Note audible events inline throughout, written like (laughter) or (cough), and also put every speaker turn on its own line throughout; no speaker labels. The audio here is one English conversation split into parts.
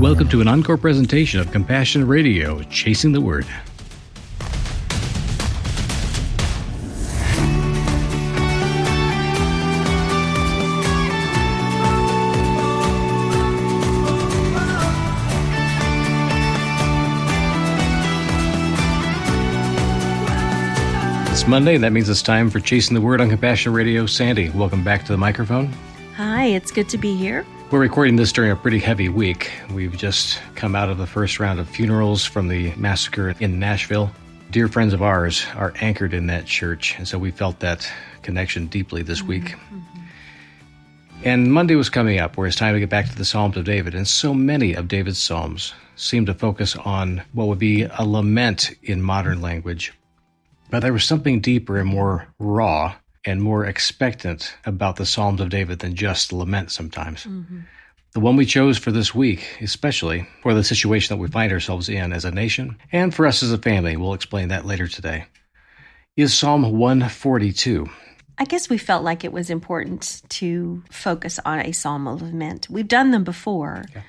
Welcome to an encore presentation of Compassion Radio, Chasing the Word. It's Monday, and that means it's time for Chasing the Word on Compassion Radio. Sandi, welcome back to the microphone.
Hi, it's good to be here.
We're recording this during a pretty heavy week. We've just come out of the first round of funerals from the massacre in Nashville. Dear friends of ours are anchored in that church, and so we felt that connection deeply this week. And Monday was coming up where it's time to get back to the Psalms of David, and so many of David's Psalms seem to focus on what would be a lament in modern language. But there was something deeper and more raw and more expectant about the Psalms of David than just lament sometimes. The one we chose for this week, especially for the situation that we find ourselves in as a nation and for us as a family, we'll explain that later today, is Psalm 142.
I guess we felt like it was important to focus on a psalm of lament. We've done them before,
Yeah.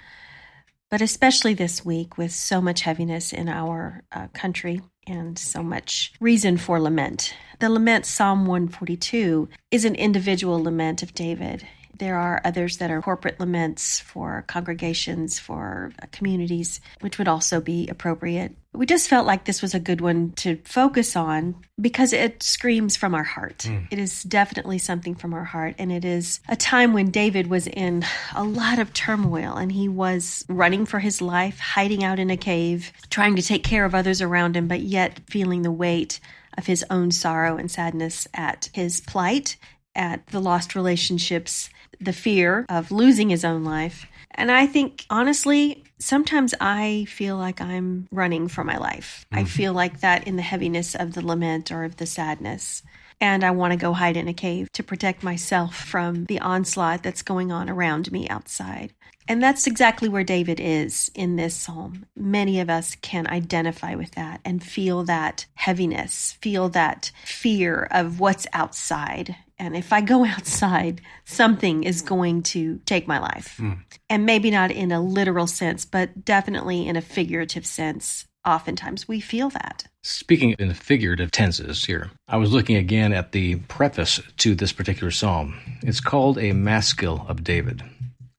but especially this week with so much heaviness in our uh, country and so much reason for lament. The lament, Psalm 142, is an individual lament of David. There are others that are corporate laments for congregations, for uh, communities, which would also be appropriate. We just felt like this was a good one to focus on because it screams from our heart. It is definitely something from our heart. And it is a time when David was in a lot of turmoil and he was running for his life, hiding out in a cave, trying to take care of others around him, but yet feeling the weight of his own sorrow and sadness at his plight, at the lost relationships, the fear of losing his own life. And I think, honestly, sometimes I feel like I'm running for my life. I mm-hmm. feel like that in the heaviness of the lament or of the sadness. And I want to go hide in a cave to protect myself from the onslaught that's going on around me outside. And that's exactly where David is in this psalm. Many of us can identify with that and feel that heaviness, feel that fear of what's outside. And if I go (laughs) outside, something is going to take my life. Hmm. And maybe not in a literal sense, but definitely in a figurative sense. Oftentimes we feel that.
Speaking in figurative tenses here, I was looking again at the preface to this particular psalm. It's called a maskil of David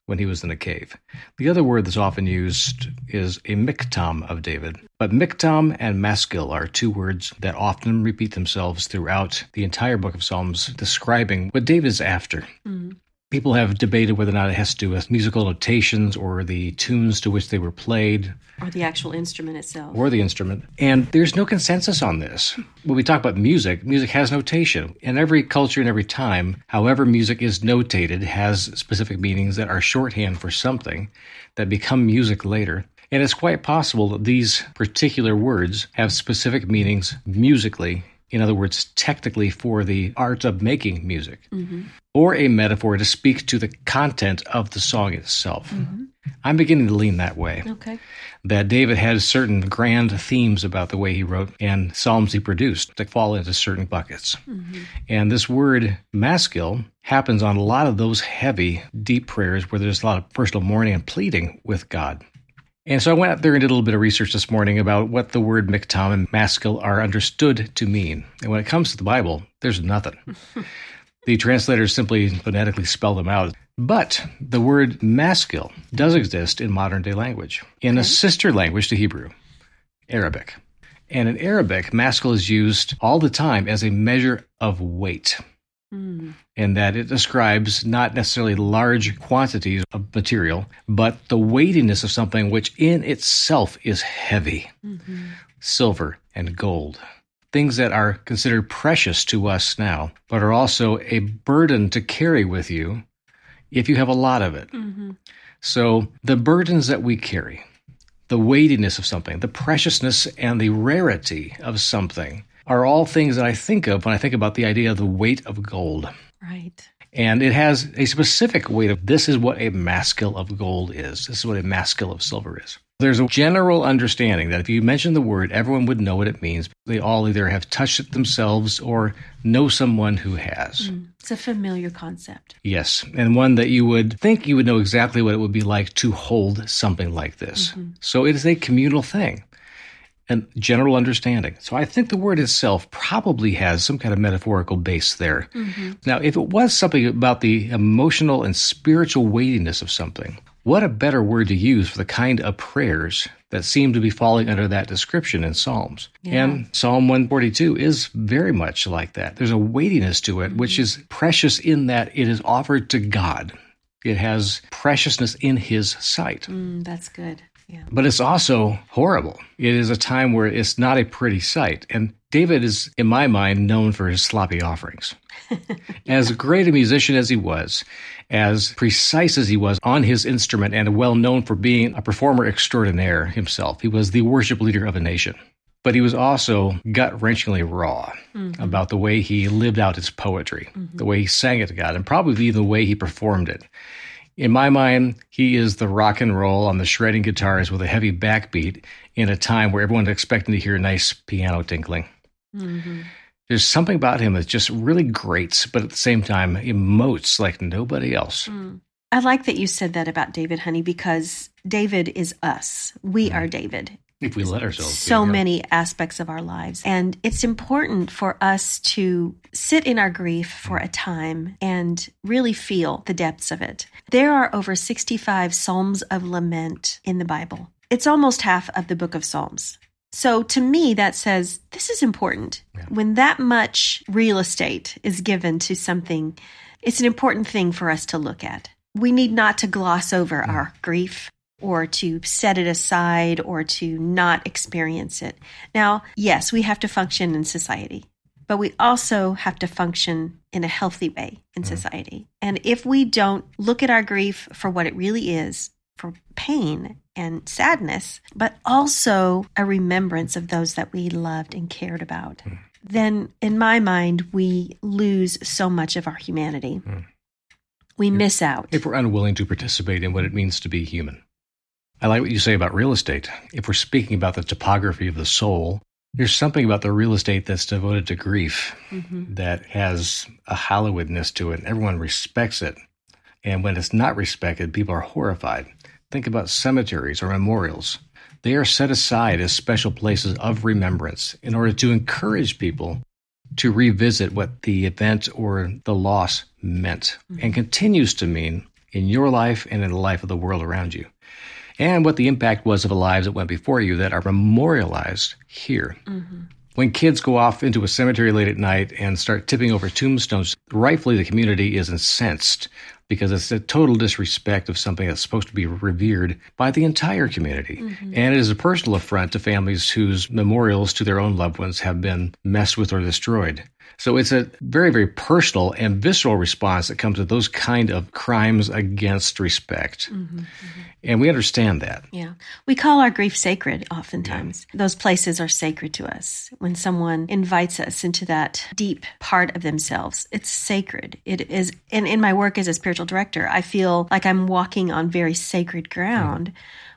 when he was in a cave. The other word that's often used is a miktam of David. But miktam and maskil are two words that often repeat themselves throughout the entire book of Psalms, describing what David's after. Mm. People have debated whether or not it has to do with musical notations or the tunes to which they were played
Or the actual instrument itself.
or the instrument. And there's no consensus on this. When we talk about music, music has notation. In every culture and every time, however music is notated has specific meanings that are shorthand for something that become music later. And it's quite possible that these particular words have specific meanings musically, in other words, technically for the art of making music, or a metaphor to speak to the content of the song itself. Mm-hmm. I'm beginning to lean that way
Okay.
that David had certain grand themes about the way he wrote and psalms he produced that fall into certain buckets. Mm-hmm. And this word maskil happens on a lot of those heavy, deep prayers where there's a lot of personal mourning and pleading with God. And so I went out there and did a little bit of research this morning about what the word miktam and maskil are understood to mean. And when it comes to the Bible, there's nothing. (laughs) The translators simply phonetically spell them out. But the word maskil does exist in modern day language, in a sister language to Hebrew, Arabic. And in Arabic, maskil is used all the time as a measure of weight, in that it describes not necessarily large quantities of material, but the weightiness of something which in itself is heavy silver and gold things that are considered precious to us now, but are also a burden to carry with you if you have a lot of it. So, the burdens that we carry, the weightiness of something, the preciousness and the rarity of something are all things that I think of when I think about the idea of the weight of gold.
Right.
And it has a specific weight of this is what a maskil of gold is. This is what a maskil of silver is. There's a general understanding that if you mention the word, everyone would know what it means. They all either have touched it themselves or know someone who has. Mm,
it's a familiar concept.
Yes, and one that you would think you would know exactly what it would be like to hold something like this. Mm-hmm. So it is a communal thing and general understanding. So I think the word itself probably has some kind of metaphorical base there. Mm-hmm. Now, if it was something about the emotional and spiritual weightiness of something, what a better word to use for the kind of prayers that seem to be falling under that description in Psalms. Yeah. And Psalm 142 is very much like that. There's a weightiness to it, mm-hmm. which is precious in that it is offered to God. It has preciousness in his sight.
Mm, that's good. Yeah.
But it's also horrible. It is a time where it's not a pretty sight. And David is, in my mind, known for his sloppy offerings. (laughs) as great a musician as he was, as precise as he was on his instrument, and well known for being a performer extraordinaire himself, he was the worship leader of a nation. But he was also gut wrenchingly raw mm-hmm. about the way he lived out his poetry, mm-hmm. the way he sang it to God, and probably the way he performed it. In my mind, he is the rock and roll on the shredding guitars with a heavy backbeat in a time where everyone's expecting to hear nice piano tinkling. Mm-hmm. There's something about him that just really grates, but at the same time emotes like nobody else. Mm.
I like that you said that about David, honey, because David is us. We mm. are David.
If we let ourselves.
So many aspects of our lives. And it's important for us to sit in our grief for a time and really feel the depths of it. There are over 65 Psalms of Lament in the Bible. It's almost half of the book of Psalms. So to me, that says this is important. Yeah. When that much real estate is given to something, it's an important thing for us to look at. We need not to gloss over yeah. our grief or to set it aside or to not experience it. Now, yes, we have to function in society, but we also have to function in a healthy way in mm-hmm. society. And if we don't look at our grief for what it really is, for pain and sadness, but also a remembrance of those that we loved and cared about, mm. then in my mind, we lose so much of our humanity. Mm. We miss out.
If we're unwilling to participate in what it means to be human. I like what you say about real estate. If we're speaking about the topography of the soul, there's something about the real estate that's devoted to grief mm-hmm. that has a Hollywoodness to it. Everyone respects it. And when it's not respected, people are horrified. Think about cemeteries or memorials. They are set aside as special places of remembrance in order to encourage people to revisit what the event or the loss meant mm-hmm. and continues to mean in your life and in the life of the world around you and what the impact was of the lives that went before you that are memorialized here. Mm-hmm. When kids go off into a cemetery late at night and start tipping over tombstones, rightfully the community is incensed because it's a total disrespect of something that's supposed to be revered by the entire community. Mm-hmm. And it is a personal affront to families whose memorials to their own loved ones have been messed with or destroyed. So it's a very, very personal and visceral response that comes to those kind of crimes against respect. Mm-hmm, mm-hmm. And we understand that.
Yeah. We call our grief sacred oftentimes. Yeah. Those places are sacred to us. When someone invites us into that deep part of themselves, it's sacred. It is, and in my work as a spiritual director, I feel like I'm walking on very sacred ground mm.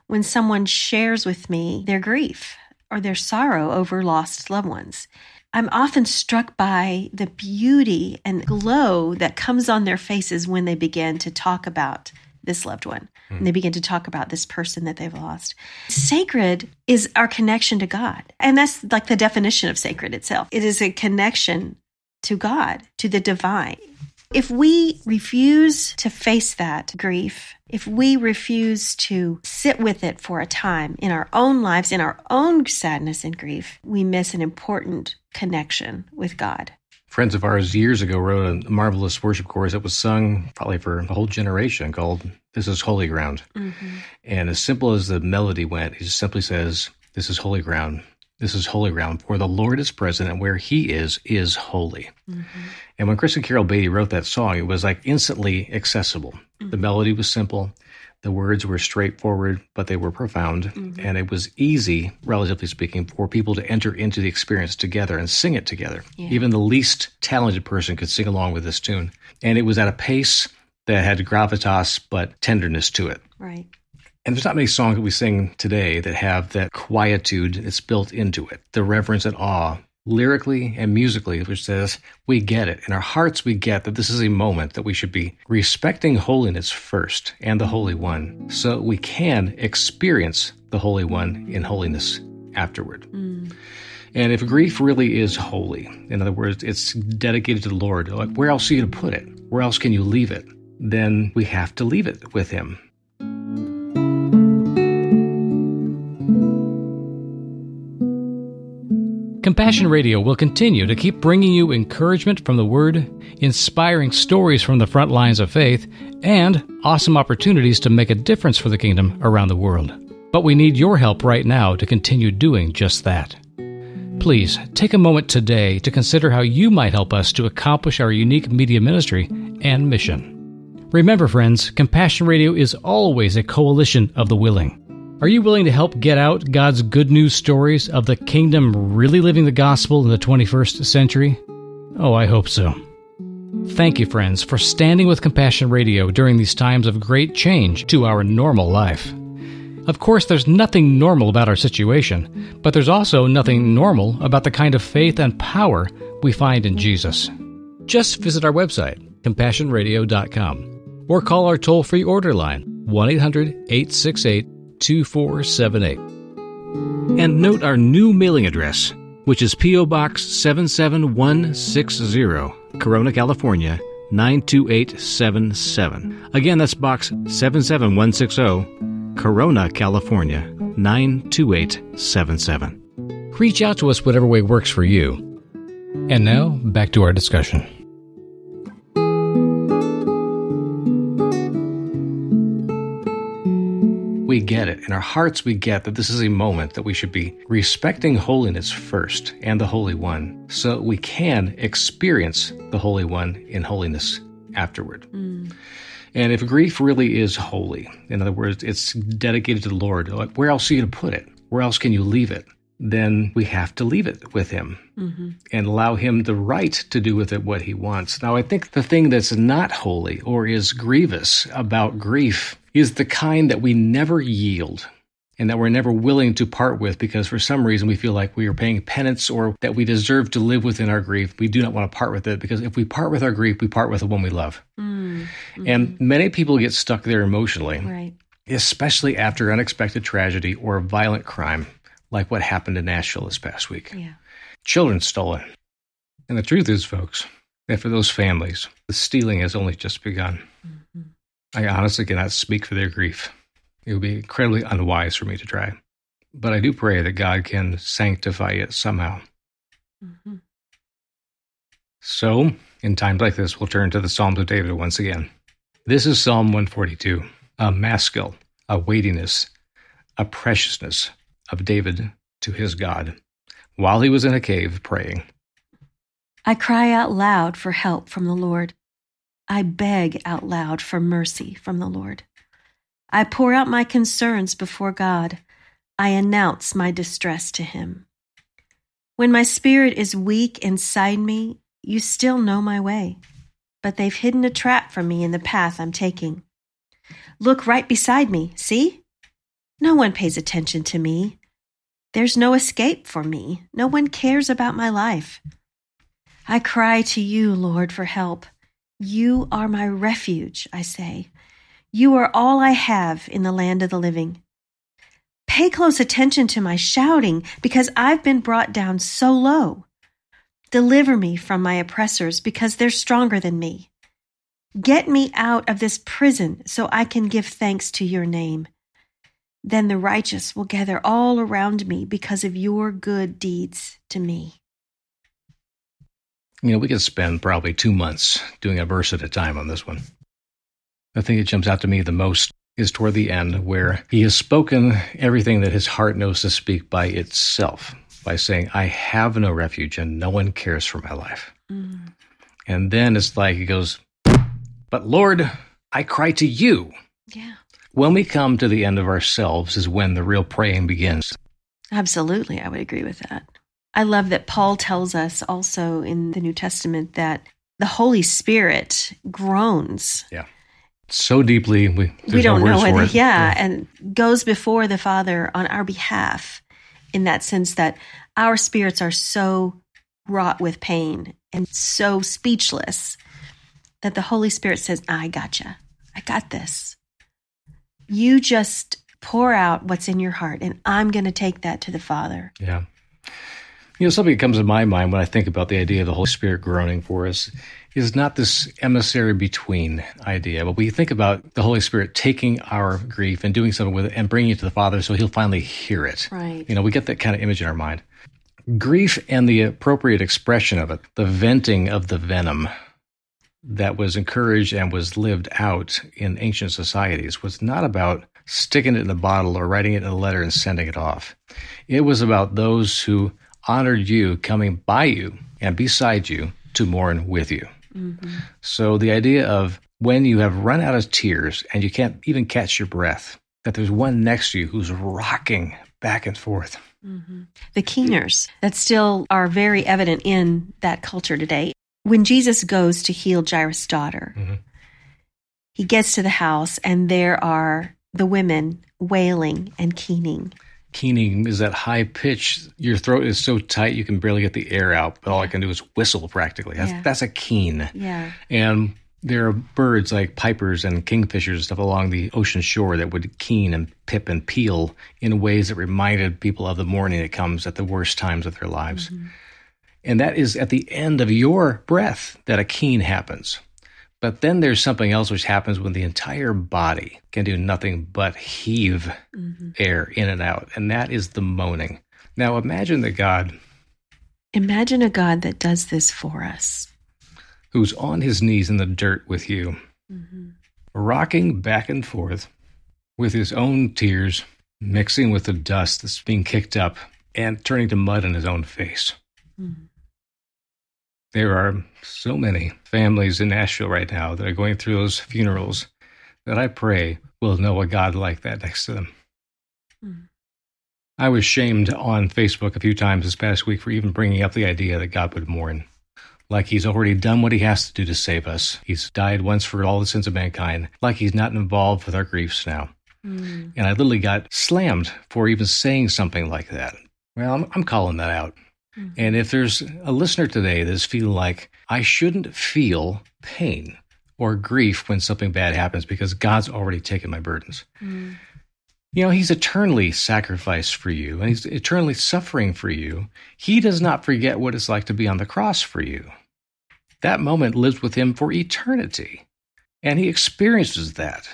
when someone shares with me their grief or their sorrow over lost loved ones. I'm often struck by the beauty and glow that comes on their faces when they begin to talk about this loved one. Mm. And they begin to talk about this person that they've lost. Sacred is our connection to God. And that's like the definition of sacred itself. It is a connection to God, to the divine. If we refuse to face that grief, if we refuse to sit with it for a time in our own lives, in our own sadness and grief, we miss an important connection with God.
Friends of ours years ago wrote a marvelous worship chorus that was sung probably for a whole generation called This is Holy Ground. Mm-hmm. And as simple as the melody went, it just simply says, This is holy ground. This is holy ground, for the Lord is present, and where He is, is holy. Mm-hmm. And when Chris and Carol Beatty wrote that song, it was like instantly accessible. Mm-hmm. The melody was simple, The words were straightforward, but they were profound. Mm-hmm. And it was easy, relatively speaking, for people to enter into the experience together and sing it together. Yeah. Even the least talented person could sing along with this tune. And it was at a pace that had gravitas, but tenderness to it.
Right.
And there's not many songs that we sing today that have that quietude that's built into it, the reverence and awe, lyrically and musically, which says, we get it. In our hearts, we get that this is a moment that we should be respecting holiness first and the Holy One, so we can experience the Holy One in holiness afterward. Mm. And if grief really is holy, in other words, it's dedicated to the Lord, like where else are you to put it? Where else can you leave it? Then we have to leave it with Him.
Compassion Radio will continue to keep bringing you encouragement from the Word, inspiring stories from the front lines of faith, and awesome opportunities to make a difference for the kingdom around the world. But we need your help right now to continue doing just that. Please take a moment today to consider how you might help us to accomplish our unique media ministry and mission. Remember, friends, Compassion Radio is always a coalition of the willing. Are you willing to help get out God's good news stories of the kingdom really living the gospel in the 21st century? Oh, I hope so. Thank you, friends, for standing with Compassion Radio during these times of great change to our normal life. Of course, there's nothing normal about our situation, but there's also nothing normal about the kind of faith and power we find in Jesus. Just visit our website, compassionradio.com, or call our toll free order line, 1 800 868 2478. And note our new mailing address, which is P.O. Box 77160, Corona, California 92877. Again, that's Box 77160, Corona, California 92877. Reach out to us whatever way works for you. And now, back to our discussion.
We get it. In our hearts, we get that this is a moment that we should be respecting holiness first and the Holy One, so we can experience the Holy One in holiness afterward. Mm. And if grief really is holy, in other words, it's dedicated to the Lord, where else are you to put it? Where else can you leave it? Then we have to leave it with Him mm-hmm. and allow Him the right to do with it what He wants. Now, I think the thing that's not holy or is grievous about grief is the kind that we never yield and that we're never willing to part with because for some reason we feel like we are paying penance or that we deserve to live within our grief. We do not want to part with it because if we part with our grief, we part with the one we love. Mm-hmm. And many people get stuck there emotionally,
right.
especially after unexpected tragedy or violent crime like what happened in Nashville this past week.
Yeah.
Children stolen. And the truth is, folks, that for those families, the stealing has only just begun. Mm-hmm. I honestly cannot speak for their grief. It would be incredibly unwise for me to try. But I do pray that God can sanctify it somehow. Mm-hmm. So, in times like this, we'll turn to the Psalms of David once again. This is Psalm 142, a maskil, a weightiness, a preciousness of David to his God while he was in a cave praying.
I cry out loud for help from the Lord. I beg out loud for mercy from the Lord. I pour out my concerns before God. I announce my distress to Him. When my spirit is weak inside me, you still know my way, but they've hidden a trap for me in the path I'm taking. Look right beside me, see? No one pays attention to me. There's no escape for me. No one cares about my life. I cry to you, Lord, for help. You are my refuge, I say. You are all I have in the land of the living. Pay close attention to my shouting because I've been brought down so low. Deliver me from my oppressors because they're stronger than me. Get me out of this prison so I can give thanks to your name. Then the righteous will gather all around me because of your good deeds to me
you know, we could spend probably two months doing a verse at a time on this one. The thing that jumps out to me the most is toward the end, where he has spoken everything that his heart knows to speak by itself, by saying, I have no refuge and no one cares for my life. Mm. And then it's like he goes, But Lord, I cry to you.
Yeah.
When we come to the end of ourselves is when the real praying begins.
Absolutely, I would agree with that. I love that Paul tells us also in the New Testament that the Holy Spirit groans.
Yeah. So deeply, we,
we don't
no
know whether,
it.
Yeah, yeah, and goes before the Father on our behalf in that sense that our spirits are so wrought with pain and so speechless that the Holy Spirit says, I gotcha. I got this. You just pour out what's in your heart, and I'm going to take that to the Father.
Yeah. You know, something that comes to my mind when I think about the idea of the Holy Spirit groaning for us is not this emissary between idea, but we think about the Holy Spirit taking our grief and doing something with it and bringing it to the Father so he'll finally hear it.
Right.
You know, we get that kind of image in our mind. Grief and the appropriate expression of it, the venting of the venom that was encouraged and was lived out in ancient societies was not about sticking it in a bottle or writing it in a letter and sending it off. It was about those who honored you coming by you and beside you to mourn with you. Mm-hmm. So the idea of when you have run out of tears and you can't even catch your breath, that there's one next to you who's rocking back and forth.
Mm-hmm. The keeners that still are very evident in that culture today. When Jesus goes to heal Jairus' daughter, mm-hmm. he gets to the house and there are the women wailing and keening
keening is that high pitch. Your throat is so tight you can barely get the air out, but all I can do is whistle practically. That's,
yeah.
that's a keen.
Yeah.
And there are birds like pipers and kingfishers and stuff along the ocean shore that would keen and pip and peel in ways that reminded people of the mourning that comes at the worst times of their lives. Mm-hmm. And that is at the end of your breath that a keen happens. But then there's something else which happens when the entire body can do nothing but heave mm-hmm. air in and out, and that is the moaning. Now imagine the God.
Imagine a God that does this for us.
Who's on his knees in the dirt with you, mm-hmm. rocking back and forth with his own tears mixing with the dust that's being kicked up and turning to mud in his own face. Mm-hmm. There are so many families in Nashville right now that are going through those funerals that I pray will know a God like that next to them. Mm. I was shamed on Facebook a few times this past week for even bringing up the idea that God would mourn. Like he's already done what he has to do to save us. He's died once for all the sins of mankind. Like he's not involved with our griefs now. Mm. And I literally got slammed for even saying something like that. Well, I'm, I'm calling that out. Mm-hmm. And if there's a listener today that's feeling like I shouldn't feel pain or grief when something bad happens because God's already taken my burdens. Mm. You know, He's eternally sacrificed for you and He's eternally suffering for you. He does not forget what it's like to be on the cross for you. That moment lives with Him for eternity, and He experiences that.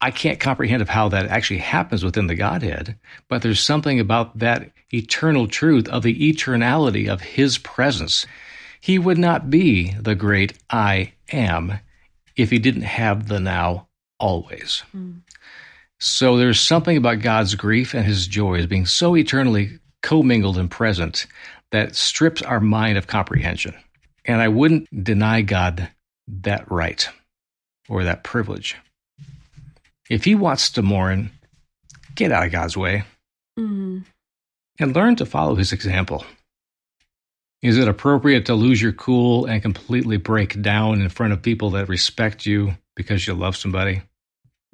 I can't comprehend of how that actually happens within the Godhead, but there's something about that eternal truth of the eternality of His presence. He would not be the great I am if He didn't have the now always. Mm. So there's something about God's grief and His joy as being so eternally commingled and present that strips our mind of comprehension. And I wouldn't deny God that right or that privilege. If he wants to mourn, get out of God's way mm. and learn to follow his example. Is it appropriate to lose your cool and completely break down in front of people that respect you because you love somebody?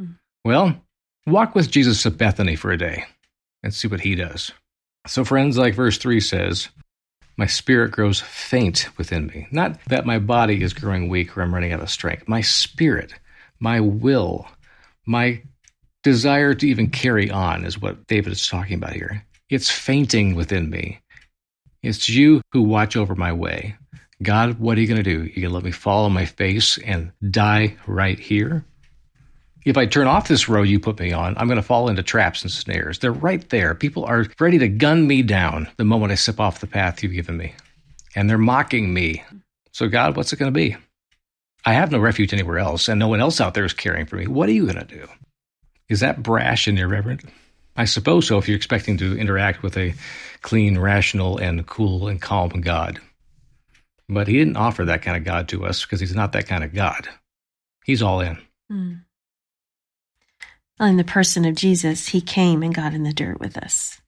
Mm. Well, walk with Jesus at Bethany for a day and see what he does. So, friends, like verse 3 says, my spirit grows faint within me. Not that my body is growing weak or I'm running out of strength. My spirit, my will, my desire to even carry on is what David is talking about here. It's fainting within me. It's you who watch over my way. God, what are you going to do? You going to let me fall on my face and die right here? If I turn off this road you put me on, I'm going to fall into traps and snares. They're right there. People are ready to gun me down the moment I step off the path you've given me. And they're mocking me. So, God, what's it going to be? I have no refuge anywhere else, and no one else out there is caring for me. What are you going to do? Is that brash and irreverent? I suppose so if you're expecting to interact with a clean, rational, and cool and calm God. But he didn't offer that kind of God to us because he's not that kind of God. He's all in. Mm.
Well, in the person of Jesus, he came and got in the dirt with us.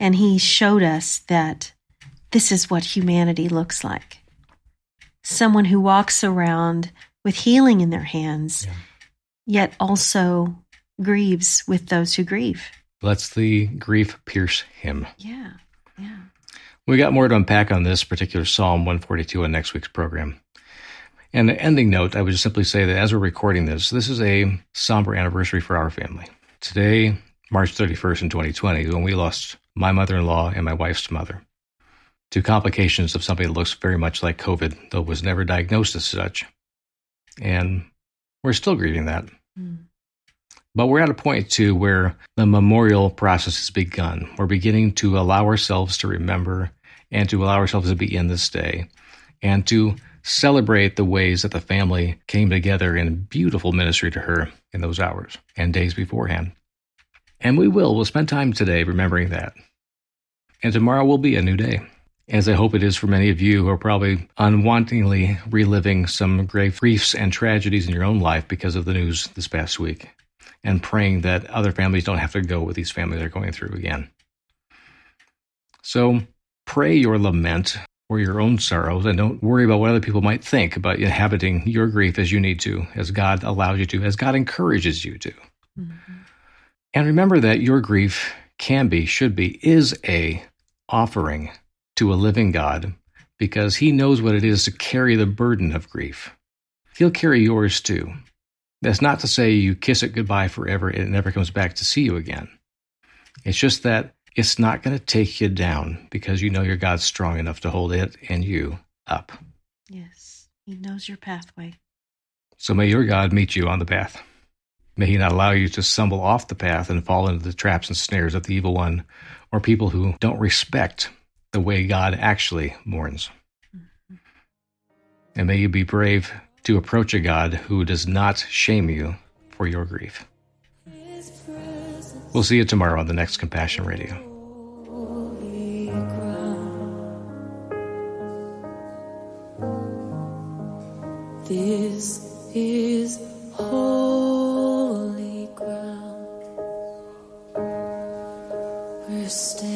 And he showed us that this is what humanity looks like someone who walks around with healing in their hands, yeah. yet also grieves with those who grieve.
Lets the grief pierce him.
Yeah, yeah.
We got more to unpack on this particular Psalm 142 in next week's program. And an ending note, I would just simply say that as we're recording this, this is a somber anniversary for our family. Today, March 31st in 2020, when we lost my mother in law and my wife's mother to complications of something that looks very much like COVID, though was never diagnosed as such. And we're still grieving that. Mm. But we're at a point too where the memorial process has begun. We're beginning to allow ourselves to remember and to allow ourselves to be in this day and to celebrate the ways that the family came together in beautiful ministry to her in those hours and days beforehand. And we will. We'll spend time today remembering that. And tomorrow will be a new day as I hope it is for many of you who are probably unwantingly reliving some grave griefs and tragedies in your own life because of the news this past week, and praying that other families don't have to go what these families are going through again. So pray your lament or your own sorrows, and don't worry about what other people might think about inhabiting your grief as you need to, as God allows you to, as God encourages you to. Mm-hmm. And remember that your grief can be, should be, is a offering to a living God because he knows what it is to carry the burden of grief. He'll carry yours too. That's not to say you kiss it goodbye forever and it never comes back to see you again. It's just that it's not going to take you down because you know your God's strong enough to hold it and you up.
Yes, He knows your pathway.
So may your God meet you on the path. May He not allow you to stumble off the path and fall into the traps and snares of the evil one or people who don't respect the way God actually mourns. And may you be brave to approach a God who does not shame you for your grief. We'll see you tomorrow on the next Compassion Radio.
This is holy ground. We're standing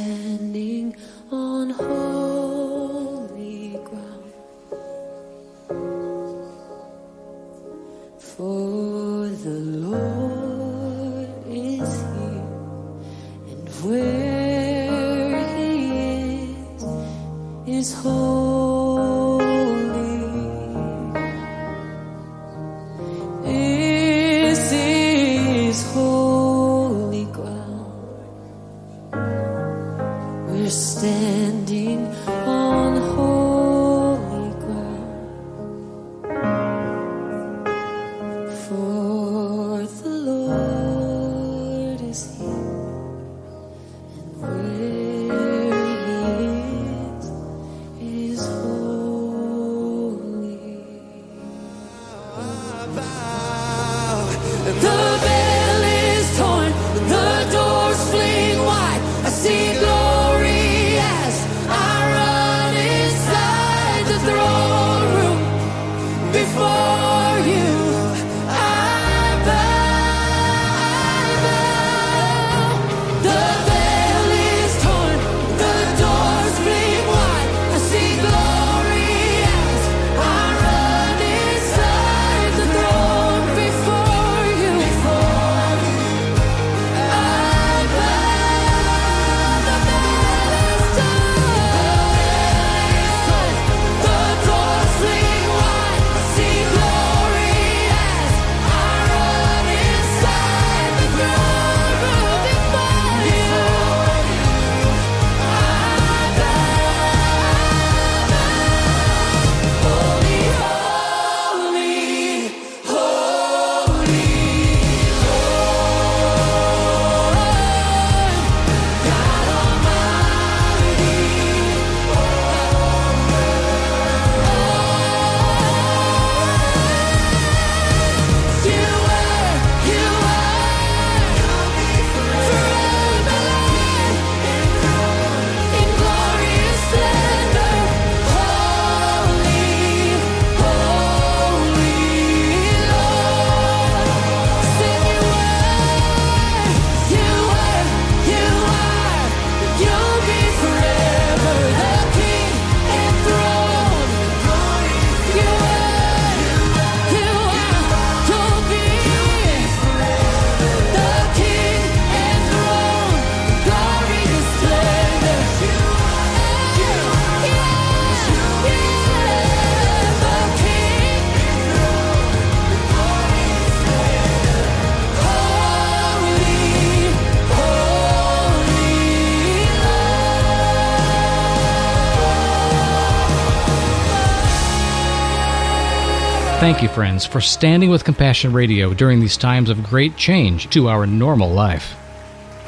Thank you, friends, for standing with Compassion Radio during these times of great change to our normal life.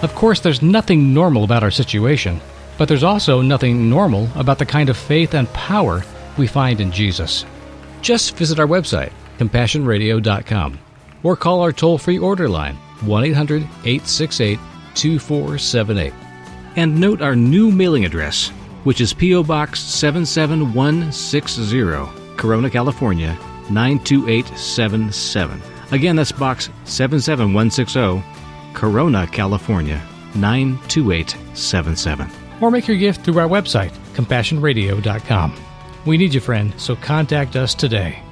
Of course, there's nothing normal about our situation, but there's also nothing normal about the kind of faith and power we find in Jesus. Just visit our website, compassionradio.com, or call our toll free order line, 1 800 868 2478. And note our new mailing address, which is P.O. Box 77160, Corona, California 92877. Again, that's Box 77160, Corona, California 92877. Or make your gift through our website, compassionradio.com. We need you, friend, so contact us today.